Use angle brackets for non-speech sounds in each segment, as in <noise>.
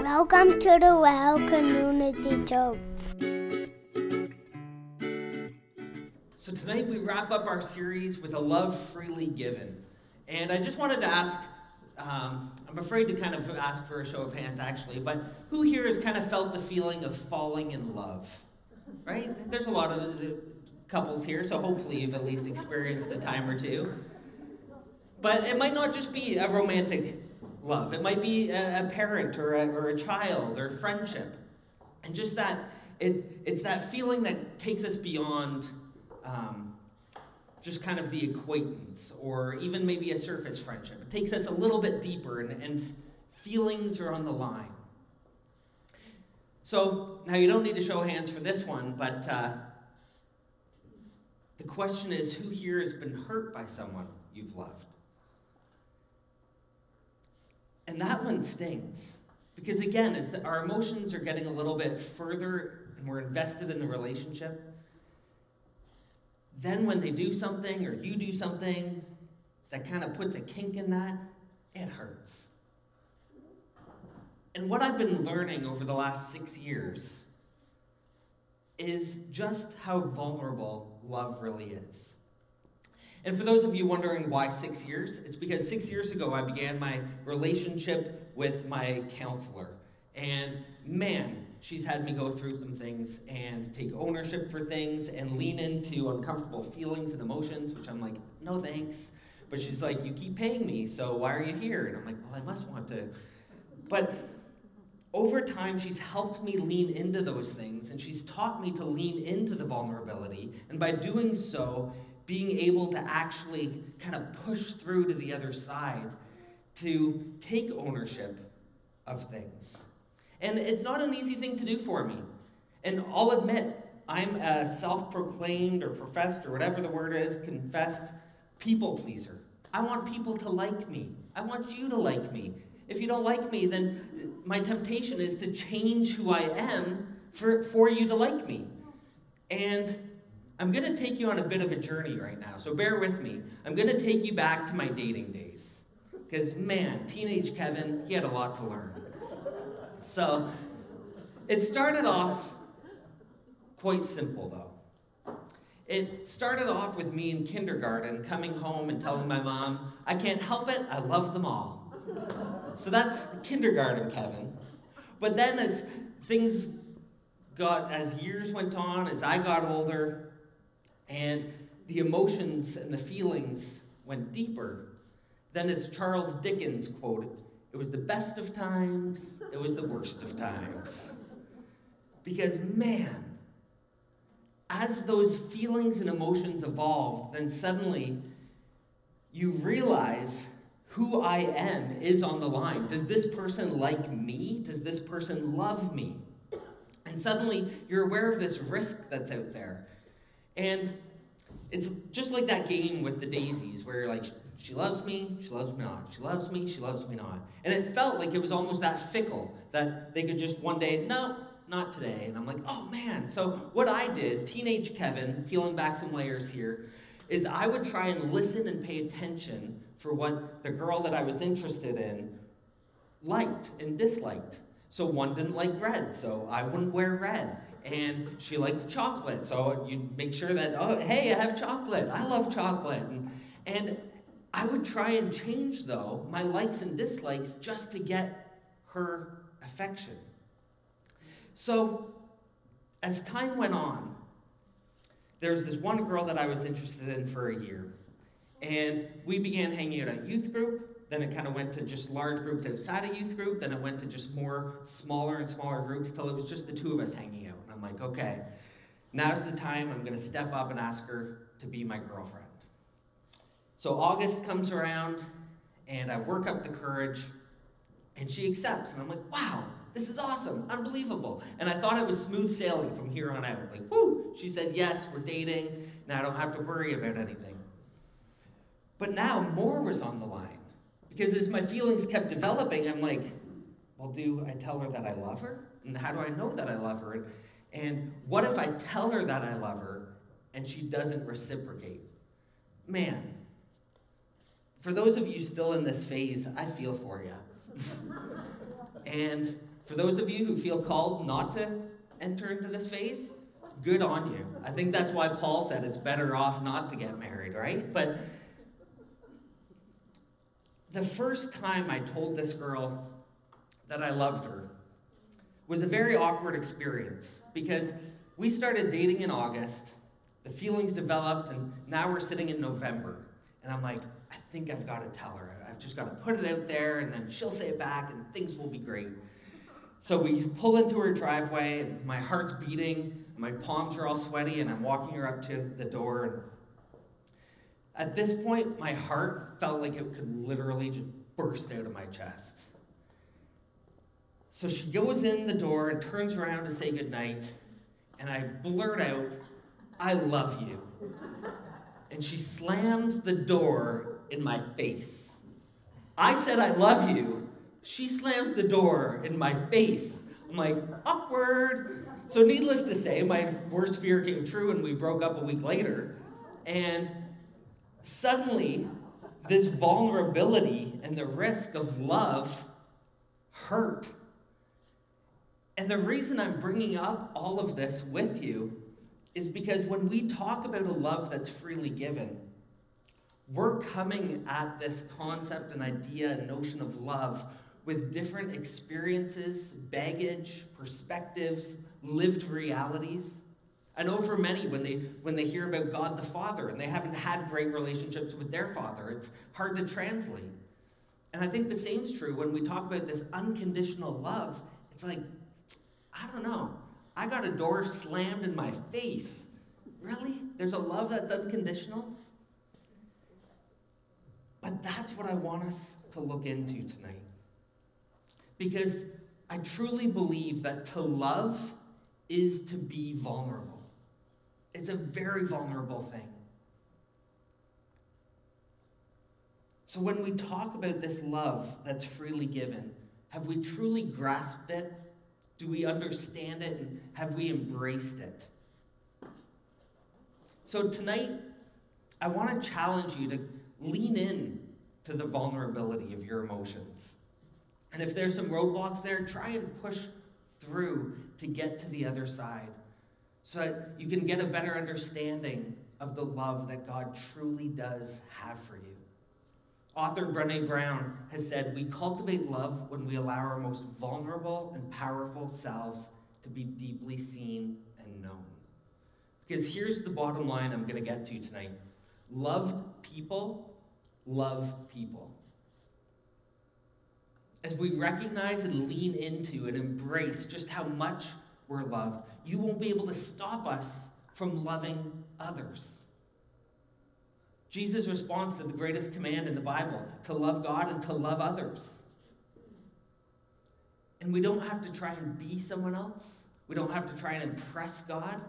Welcome to the Well Community Church. So tonight we wrap up our series with a love freely given. And I just wanted to ask um, I'm afraid to kind of ask for a show of hands actually, but who here has kind of felt the feeling of falling in love? Right? There's a lot of couples here, so hopefully you've at least experienced a time or two. But it might not just be a romantic love, it might be a, a parent or a, or a child or friendship. And just that, it, it's that feeling that takes us beyond. Um, just kind of the acquaintance or even maybe a surface friendship. It takes us a little bit deeper and, and feelings are on the line. So now you don't need to show hands for this one, but uh, the question is who here has been hurt by someone you've loved? And that one stings. Because again, as the, our emotions are getting a little bit further and we're invested in the relationship, then when they do something or you do something that kind of puts a kink in that, it hurts. And what I've been learning over the last six years is just how vulnerable love really is. And for those of you wondering why six years, it's because six years ago I began my relationship with my counselor. And man, she's had me go through some things and take ownership for things and lean into uncomfortable feelings and emotions, which I'm like, no thanks. But she's like, you keep paying me, so why are you here? And I'm like, well, I must want to. But over time, she's helped me lean into those things and she's taught me to lean into the vulnerability. And by doing so, being able to actually kind of push through to the other side to take ownership of things. And it's not an easy thing to do for me. And I'll admit, I'm a self proclaimed or professed or whatever the word is, confessed people pleaser. I want people to like me. I want you to like me. If you don't like me, then my temptation is to change who I am for, for you to like me. And I'm going to take you on a bit of a journey right now, so bear with me. I'm going to take you back to my dating days. Because, man, teenage Kevin, he had a lot to learn. So it started off quite simple, though. It started off with me in kindergarten coming home and telling my mom, I can't help it, I love them all. So that's kindergarten, Kevin. But then as things got, as years went on, as I got older, and the emotions and the feelings went deeper, then as Charles Dickens quoted, it was the best of times, it was the worst of times. Because, man, as those feelings and emotions evolved, then suddenly you realize who I am is on the line. Does this person like me? Does this person love me? And suddenly you're aware of this risk that's out there. And it's just like that game with the daisies where you're like, she loves me, she loves me not. She loves me, she loves me not. And it felt like it was almost that fickle that they could just one day, no, not today. And I'm like, oh man. So what I did, teenage Kevin, peeling back some layers here, is I would try and listen and pay attention for what the girl that I was interested in liked and disliked. So one didn't like red, so I wouldn't wear red. And she liked chocolate, so you'd make sure that, oh, hey, I have chocolate. I love chocolate. And, and I would try and change, though, my likes and dislikes just to get her affection. So, as time went on, there was this one girl that I was interested in for a year. And we began hanging out at youth group. Then it kind of went to just large groups outside of youth group. Then it went to just more smaller and smaller groups till it was just the two of us hanging out. I'm like, okay, now's the time I'm going to step up and ask her to be my girlfriend. So August comes around, and I work up the courage, and she accepts. And I'm like, wow, this is awesome, unbelievable. And I thought it was smooth sailing from here on out. Like, whoo, she said, yes, we're dating. Now I don't have to worry about anything. But now more was on the line. Because as my feelings kept developing, I'm like, well, do I tell her that I love her? And how do I know that I love her? And, and what if I tell her that I love her and she doesn't reciprocate? Man, for those of you still in this phase, I feel for you. and For those of you who feel called not to enter into this phase, good on you. I think that's why Paul said it's better off not to get married, right? But the first time I told this girl that I loved her was a very awkward experience because we started dating in August, the feelings developed, and now we're sitting in November. And I'm like, I think I've got to tell her. I've just got to put it out there, and then she'll say it back, and things will be great. So we pull into her driveway, and my heart's beating, my palms are all sweaty, and I'm walking her up to the door. And at this point, my heart felt like it could literally just burst out of my chest. So she goes in the door and turns around to say goodnight, and I blurt out, I love you. And she slams the door in my face. I said, I love you. She slams the door in my face. I'm like, awkward. So, needless to say, my worst fear came true, and we broke up a week later. And suddenly, this vulnerability and the risk of love hurt. And the reason I'm bringing up all of this with you is because when we talk about a love that's freely given, we're coming at this concept and idea and notion of love with different experiences, baggage, perspectives, lived realities. I know for many, when they, when they hear about God the Father and they haven't had great relationships with their Father, it's hard to translate. And I think the same is true when we talk about this unconditional love. It's like, I don't know. I got a door slammed in my face. Really? There's a love that's unconditional? But that's what I want us to look into tonight. Because I truly believe that to love is to be vulnerable. It's a very vulnerable thing. So, when we talk about this love that's freely given, have we truly grasped it do we understand it and have we embraced it? So tonight, I want to challenge you to lean in to the vulnerability of your emotions. And if there's some roadblocks there, try and push through to get to the other side so that you can get a better understanding of the love that God truly does have for you. Author Brene Brown has said, We cultivate love when we allow our most vulnerable and powerful selves to be deeply seen and known. Because here's the bottom line I'm going to get to tonight loved people love people. As we recognize and lean into and embrace just how much we're loved, you won't be able to stop us from loving others. Jesus' response to the greatest command in the Bible to love God and to love others. And we don't have to try and be someone else. We don't have to try and impress God.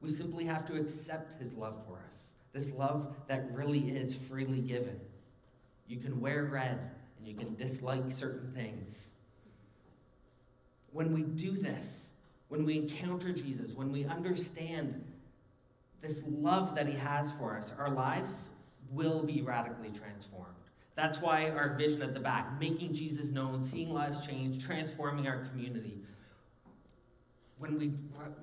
We simply have to accept his love for us. This love that really is freely given. You can wear red and you can dislike certain things. When we do this, when we encounter Jesus, when we understand this love that He has for us, our lives will be radically transformed. That's why our vision at the back, making Jesus known, seeing lives change, transforming our community. When we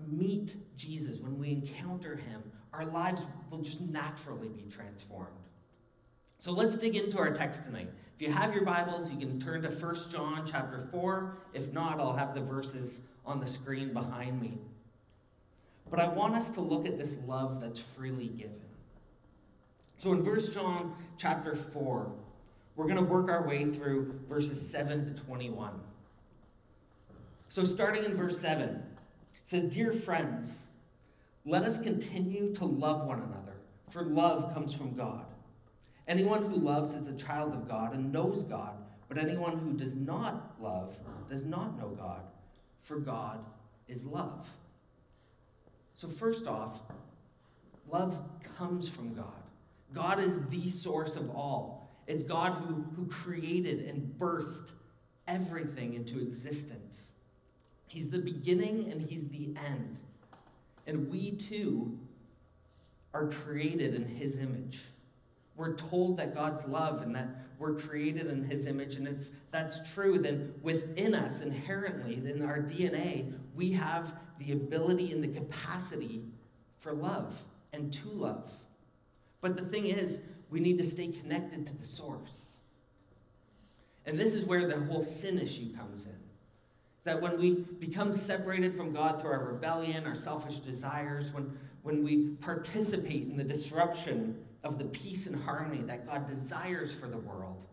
meet Jesus, when we encounter Him, our lives will just naturally be transformed. So let's dig into our text tonight. If you have your Bibles, you can turn to 1 John chapter 4. If not, I'll have the verses on the screen behind me. But I want us to look at this love that's freely given. So in 1 John chapter 4, we're going to work our way through verses 7 to 21. So starting in verse 7, it says, Dear friends, let us continue to love one another, for love comes from God. Anyone who loves is a child of God and knows God, but anyone who does not love does not know God, for God is love. So, first off, love comes from God. God is the source of all. It's God who, who created and birthed everything into existence. He's the beginning and He's the end. And we too are created in His image. We're told that God's love and that we're created in his image. And if that's true, then within us, inherently, in our DNA, we have the ability and the capacity for love and to love. But the thing is, we need to stay connected to the source. And this is where the whole sin issue comes in. Is That when we become separated from God through our rebellion, our selfish desires, when, when we participate in the disruption of the peace and harmony that God desires for the world,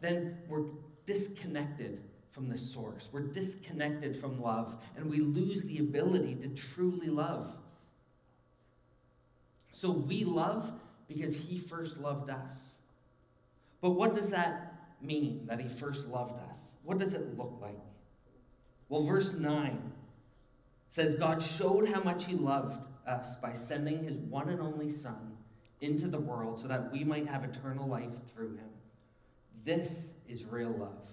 then we're disconnected from the source. We're disconnected from love, and we lose the ability to truly love. So we love because He first loved us. But what does that mean, that He first loved us? What does it look like? Well, verse 9 says, God showed how much He loved us by sending His one and only Son into the world so that we might have eternal life through Him. This is real love.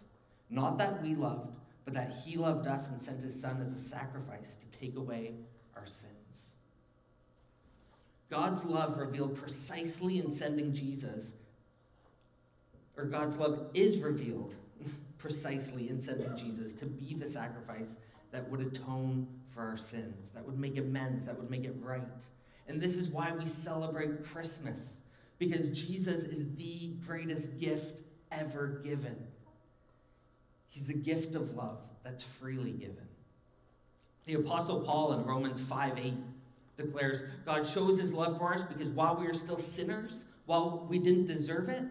Not that we loved, but that He loved us and sent His Son as a sacrifice to take away our sins. God's love revealed precisely in sending Jesus, or God's love is revealed <laughs> precisely in sending Jesus to be the sacrifice that would atone for our sins, that would make amends, that would make it right. And this is why we celebrate Christmas, because Jesus is the greatest gift ever given. He's the gift of love that's freely given. The Apostle Paul in Romans 5 8 declares God shows his love for us because while we are still sinners, while we didn't deserve it,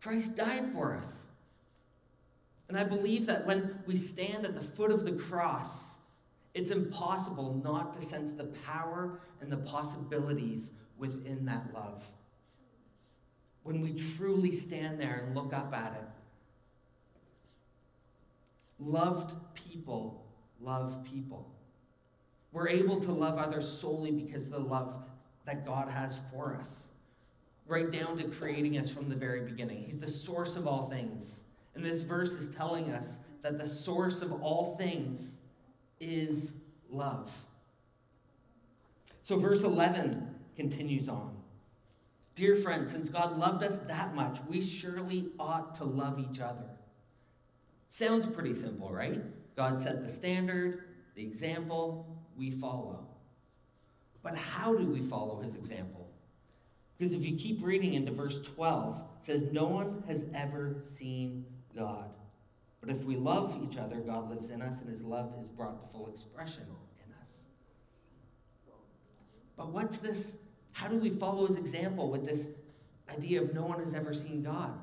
Christ died for us. And I believe that when we stand at the foot of the cross, it's impossible not to sense the power and the possibilities within that love. When we truly stand there and look up at it, loved people love people. We're able to love others solely because of the love that God has for us, right down to creating us from the very beginning. He's the source of all things. And this verse is telling us that the source of all things is love. So, verse 11 continues on. Dear friends, since God loved us that much, we surely ought to love each other. Sounds pretty simple, right? God set the standard, the example, we follow. But how do we follow his example? Because if you keep reading into verse 12, it says, No one has ever seen God. But if we love each other, God lives in us, and his love is brought to full expression in us. But what's this? How do we follow his example with this idea of no one has ever seen God?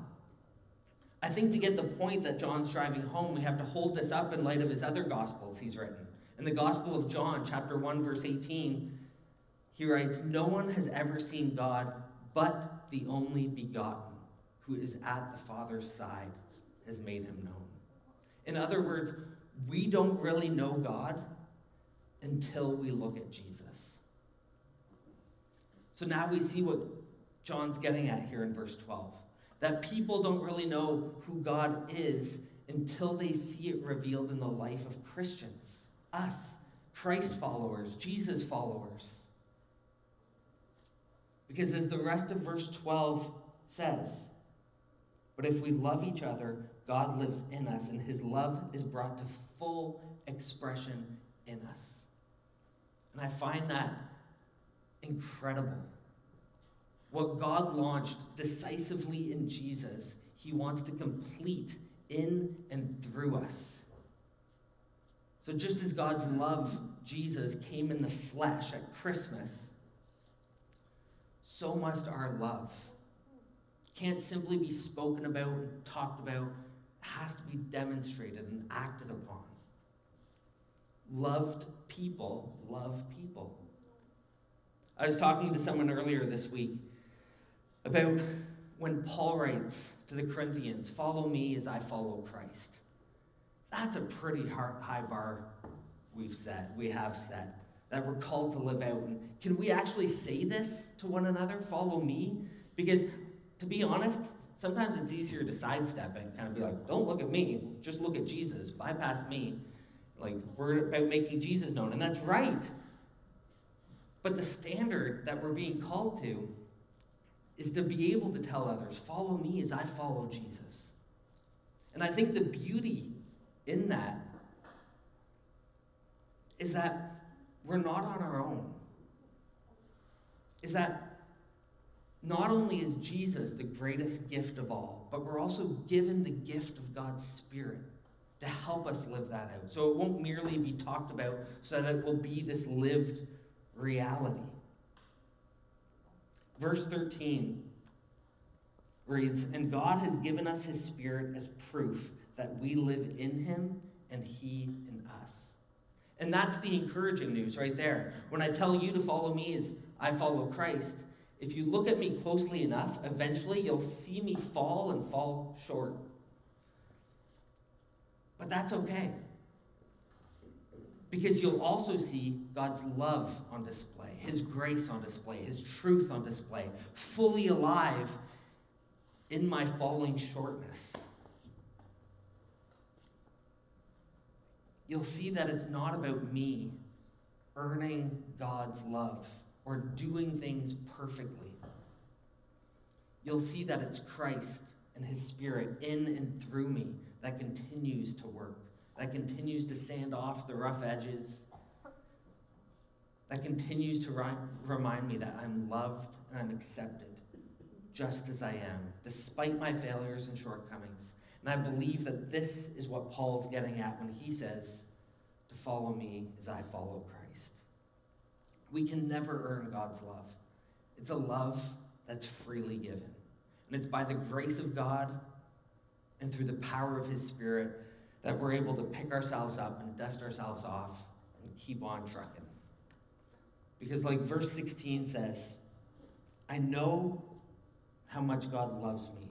I think to get the point that John's driving home, we have to hold this up in light of his other gospels he's written. In the Gospel of John, chapter 1, verse 18, he writes, No one has ever seen God but the only begotten, who is at the Father's side, has made him known. In other words, we don't really know God until we look at Jesus. So now we see what John's getting at here in verse 12 that people don't really know who God is until they see it revealed in the life of Christians us, Christ followers, Jesus followers. Because as the rest of verse 12 says, but if we love each other, God lives in us, and his love is brought to full expression in us. And I find that incredible. What God launched decisively in Jesus, he wants to complete in and through us. So, just as God's love, Jesus, came in the flesh at Christmas, so must our love. can't simply be spoken about talked about, it has to be demonstrated and acted upon. Loved people love people. I was talking to someone earlier this week about when Paul writes to the Corinthians, Follow me as I follow Christ. That's a pretty high bar we've set, we have set, that we're called to live out. And can we actually say this to one another? Follow me? Because to be honest, sometimes it's easier to sidestep and kind of be like, don't look at me, just look at Jesus, bypass me. Like, we're about making Jesus known, and that's right. But the standard that we're being called to is to be able to tell others, follow me as I follow Jesus. And I think the beauty in that is that we're not on our own. Is that not only is Jesus the greatest gift of all, but we're also given the gift of God's Spirit to help us live that out. So it won't merely be talked about, so that it will be this lived reality. Verse 13 reads And God has given us his Spirit as proof that we live in him and he in us. And that's the encouraging news right there. When I tell you to follow me as I follow Christ, if you look at me closely enough, eventually you'll see me fall and fall short. But that's okay. Because you'll also see God's love on display, His grace on display, His truth on display, fully alive in my falling shortness. You'll see that it's not about me earning God's love or doing things perfectly. You'll see that it's Christ and His Spirit in and through me that continues to work, that continues to sand off the rough edges, that continues to ri- remind me that I'm loved and I'm accepted just as I am, despite my failures and shortcomings. And I believe that this is what Paul's getting at when he says, To follow me as I follow Christ. We can never earn God's love, it's a love that's freely given. And it's by the grace of God and through the power of His Spirit that we're able to pick ourselves up and dust ourselves off and keep on trucking. Because, like verse 16 says, I know how much God loves me,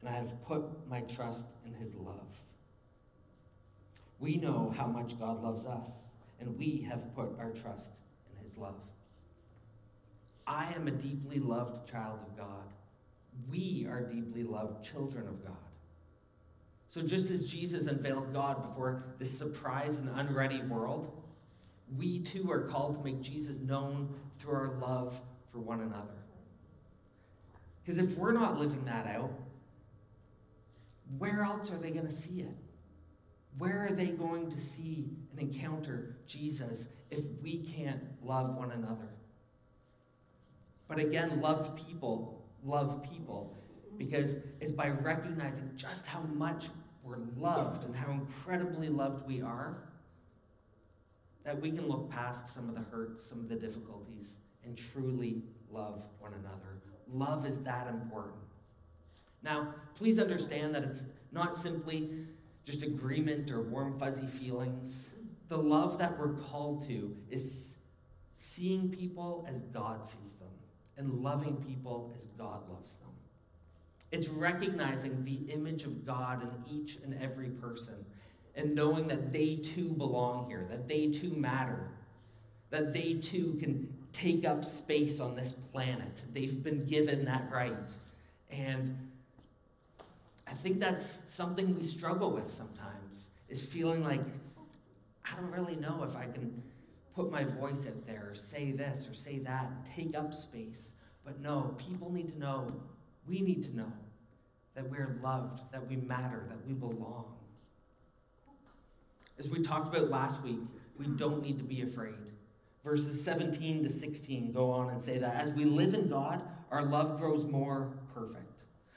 and I have put my trust in His love. We know how much God loves us, and we have put our trust in His love. I am a deeply loved child of God. We are deeply loved children of God. So, just as Jesus unveiled God before this surprised and unready world, we too are called to make Jesus known through our love for one another. Because if we're not living that out, where else are they going to see it? Where are they going to see and encounter Jesus if we can't love one another? But again, loved people love people because it's by recognizing just how much we're loved and how incredibly loved we are that we can look past some of the hurts, some of the difficulties, and truly love one another. Love is that important. Now, please understand that it's not simply just agreement or warm, fuzzy feelings. The love that we're called to is seeing people as God sees them and loving people as God loves them. It's recognizing the image of God in each and every person and knowing that they too belong here, that they too matter, that they too can take up space on this planet. They've been given that right. And I think that's something we struggle with sometimes, is feeling like, I don't really know if I can put my voice out there or say this or say that, take up space. But no, people need to know, we need to know that we're loved, that we matter, that we belong. As we talked about last week, we don't need to be afraid. Verses 17 to 16 go on and say that as we live in God, our love grows more perfect.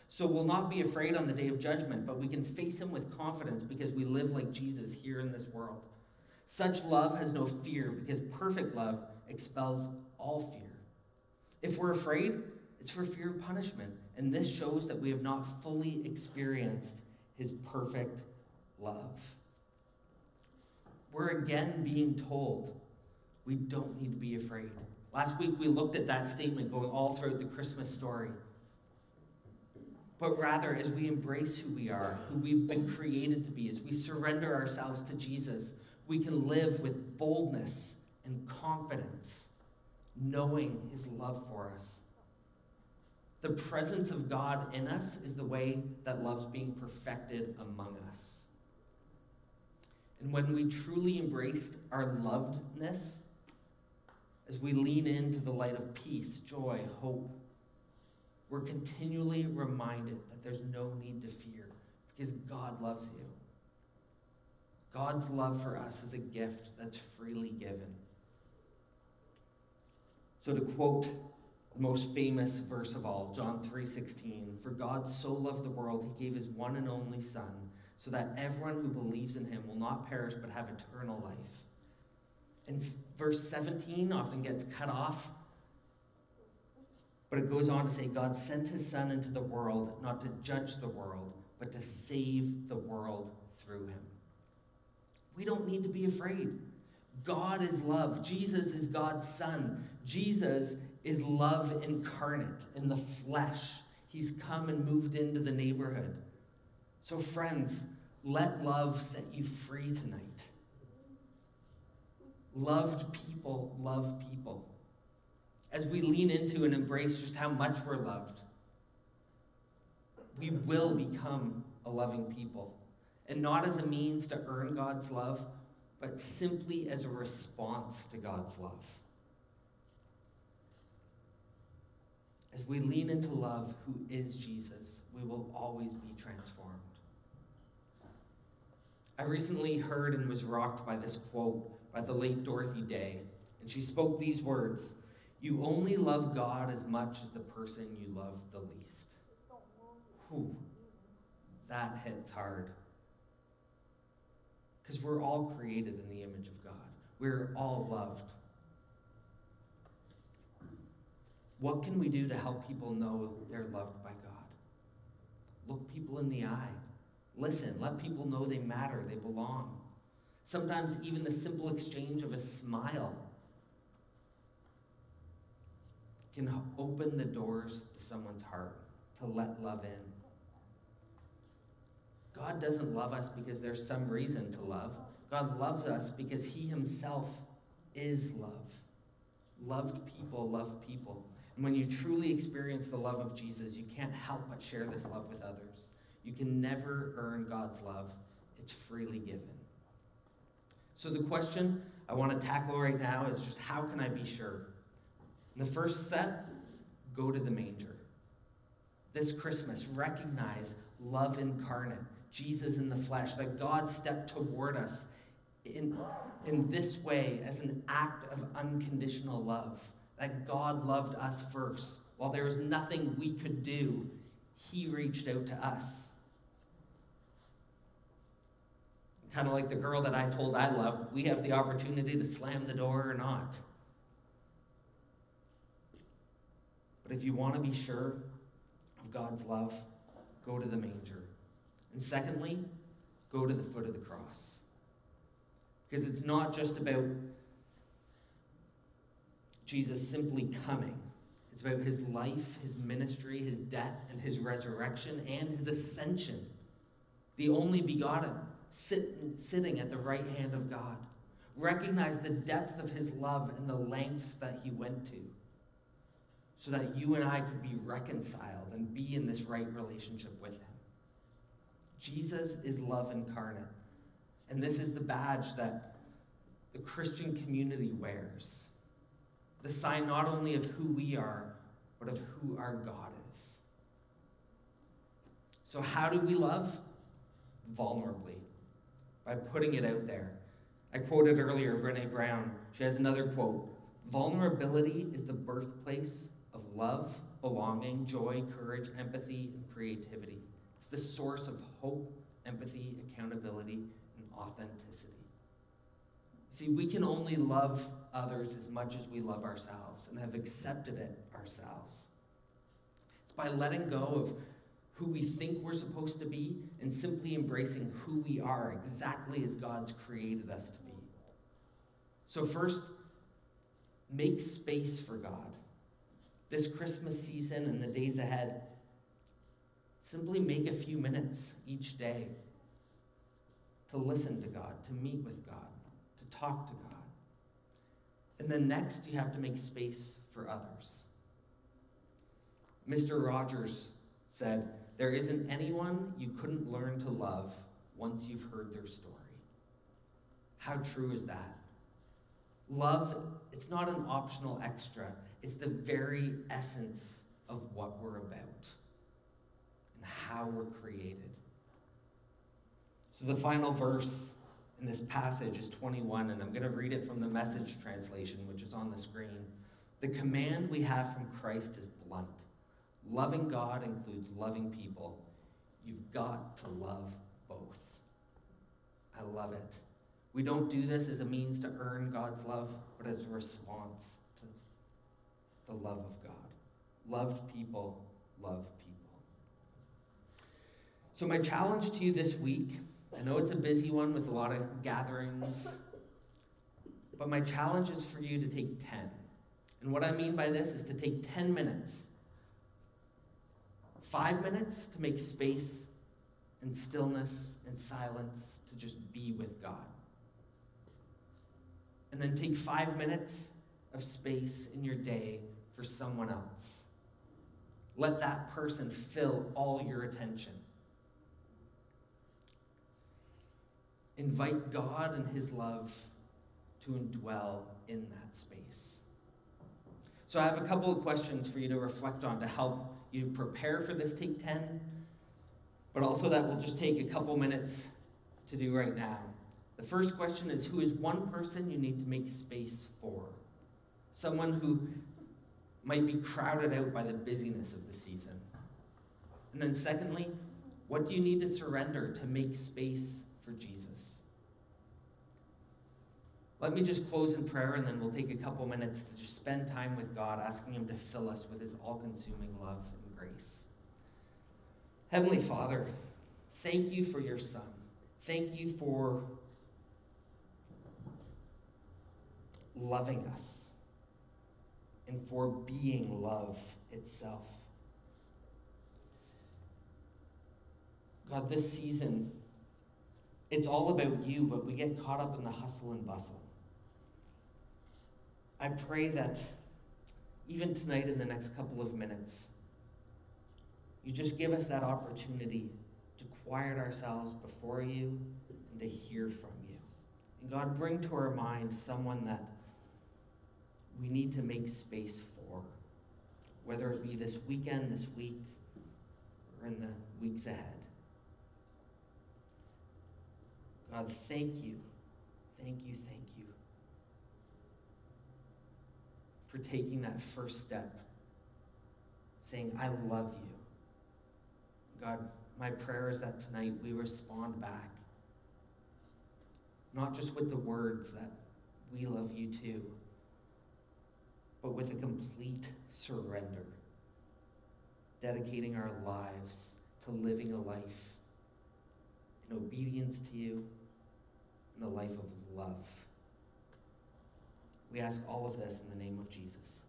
So we'll not be afraid on the day of judgment, but we can face him with confidence because we live like Jesus here in this world. Such love has no fear because perfect love expels all fear. If we're afraid, it's for fear of punishment. And this shows that we have not fully experienced his perfect love. We're again being told we don't need to be afraid. Last week we looked at that statement going all throughout the Christmas story. But rather, as we embrace who we are, who we've been created to be, as we surrender ourselves to Jesus, we can live with boldness and confidence, knowing his love for us. The presence of God in us is the way that love's being perfected among us. And when we truly embrace our lovedness, as we lean into the light of peace, joy, hope, we're continually reminded that there's no need to fear because God loves you. God's love for us is a gift that's freely given. So to quote most famous verse of all, John 3:16, for God so loved the world he gave his one and only son so that everyone who believes in him will not perish but have eternal life. And verse 17 often gets cut off, but it goes on to say God sent his son into the world not to judge the world, but to save the world through him. We don't need to be afraid. God is love. Jesus is God's son. Jesus is love incarnate in the flesh. He's come and moved into the neighborhood. So, friends, let love set you free tonight. Loved people love people. As we lean into and embrace just how much we're loved, we will become a loving people. And not as a means to earn God's love, but simply as a response to God's love. As we lean into love, who is Jesus, we will always be transformed. I recently heard and was rocked by this quote by the late Dorothy Day, and she spoke these words You only love God as much as the person you love the least. Whew, that hits hard. Because we're all created in the image of God, we're all loved. What can we do to help people know they're loved by God? Look people in the eye. Listen. Let people know they matter, they belong. Sometimes, even the simple exchange of a smile can open the doors to someone's heart to let love in. God doesn't love us because there's some reason to love. God loves us because He Himself is love. Loved people love people. And when you truly experience the love of Jesus, you can't help but share this love with others. You can never earn God's love, it's freely given. So, the question I want to tackle right now is just how can I be sure? The first step go to the manger. This Christmas, recognize love incarnate, Jesus in the flesh, that God stepped toward us in, in this way as an act of unconditional love, that God loved us first. While there was nothing we could do, He reached out to us. kind of like the girl that I told I loved, we have the opportunity to slam the door or not. But if you want to be sure of God's love, go to the manger. And secondly, go to the foot of the cross. Because it's not just about Jesus simply coming. It's about his life, his ministry, his death, and his resurrection, and his ascension. The only begotten sit, sitting at the right hand of God. Recognize the depth of his love and the lengths that he went to so that you and I could be reconciled and be in this right relationship with him. Jesus is love incarnate. And this is the badge that the Christian community wears the sign not only of who we are, but of who our God is. So, how do we love? Vulnerably by putting it out there. I quoted earlier Brene Brown. She has another quote Vulnerability is the birthplace of love, belonging, joy, courage, empathy, and creativity. It's the source of hope, empathy, accountability, and authenticity. See, we can only love others as much as we love ourselves and have accepted it ourselves. It's by letting go of who we think we're supposed to be and simply embracing who we are exactly as God's created us to be. So, first, make space for God. This Christmas season and the days ahead, simply make a few minutes each day to listen to God, to meet with God, talk to God. And then next, you have to make space for others. Mr. Rogers said, there isn't anyone you couldn't learn to love once you've heard their story. How true is that? Love, it's not an optional extra, it's the very essence of what we're about and how we're created. So, the final verse in this passage is 21, and I'm going to read it from the message translation, which is on the screen. The command we have from Christ is blunt loving God includes loving people. You've got to love both. I love it. We don't do this as a means to earn God's love, but as a response to the love of God. Loved people love people. So, my challenge to you this week I know it's a busy one with a lot of gatherings, but my challenge is for you to take 10. And what I mean by this is to take 10 minutes, five minutes to make space and stillness and silence to just be with God. And then take five minutes of space in your day for someone else. Let that person fill all your attention. Invite God and His love to indwell in that space. So, I have a couple of questions for you to reflect on to help you prepare for this Take 10, but also that will just take a couple minutes to do right now. The first question is Who is one person you need to make space for? Someone who might be crowded out by the busyness of the season. And then, secondly, what do you need to surrender to make space for Jesus? Let me just close in prayer and then we'll take a couple minutes to just spend time with God, asking Him to fill us with His all consuming love and grace. Heavenly Father, thank you for your Son. Thank you for loving us and for being love itself. God, this season, it's all about you, but we get caught up in the hustle and bustle. I pray that even tonight, in the next couple of minutes, you just give us that opportunity to quiet ourselves before you and to hear from you. And God, bring to our mind someone that we need to make space for, whether it be this weekend, this week, or in the weeks ahead. God, thank you. Thank you, thank you for taking that first step, saying, I love you. God, my prayer is that tonight we respond back, not just with the words that we love you too, but with a complete surrender, dedicating our lives to living a life in obedience to you and a life of love. We ask all of this in the name of Jesus.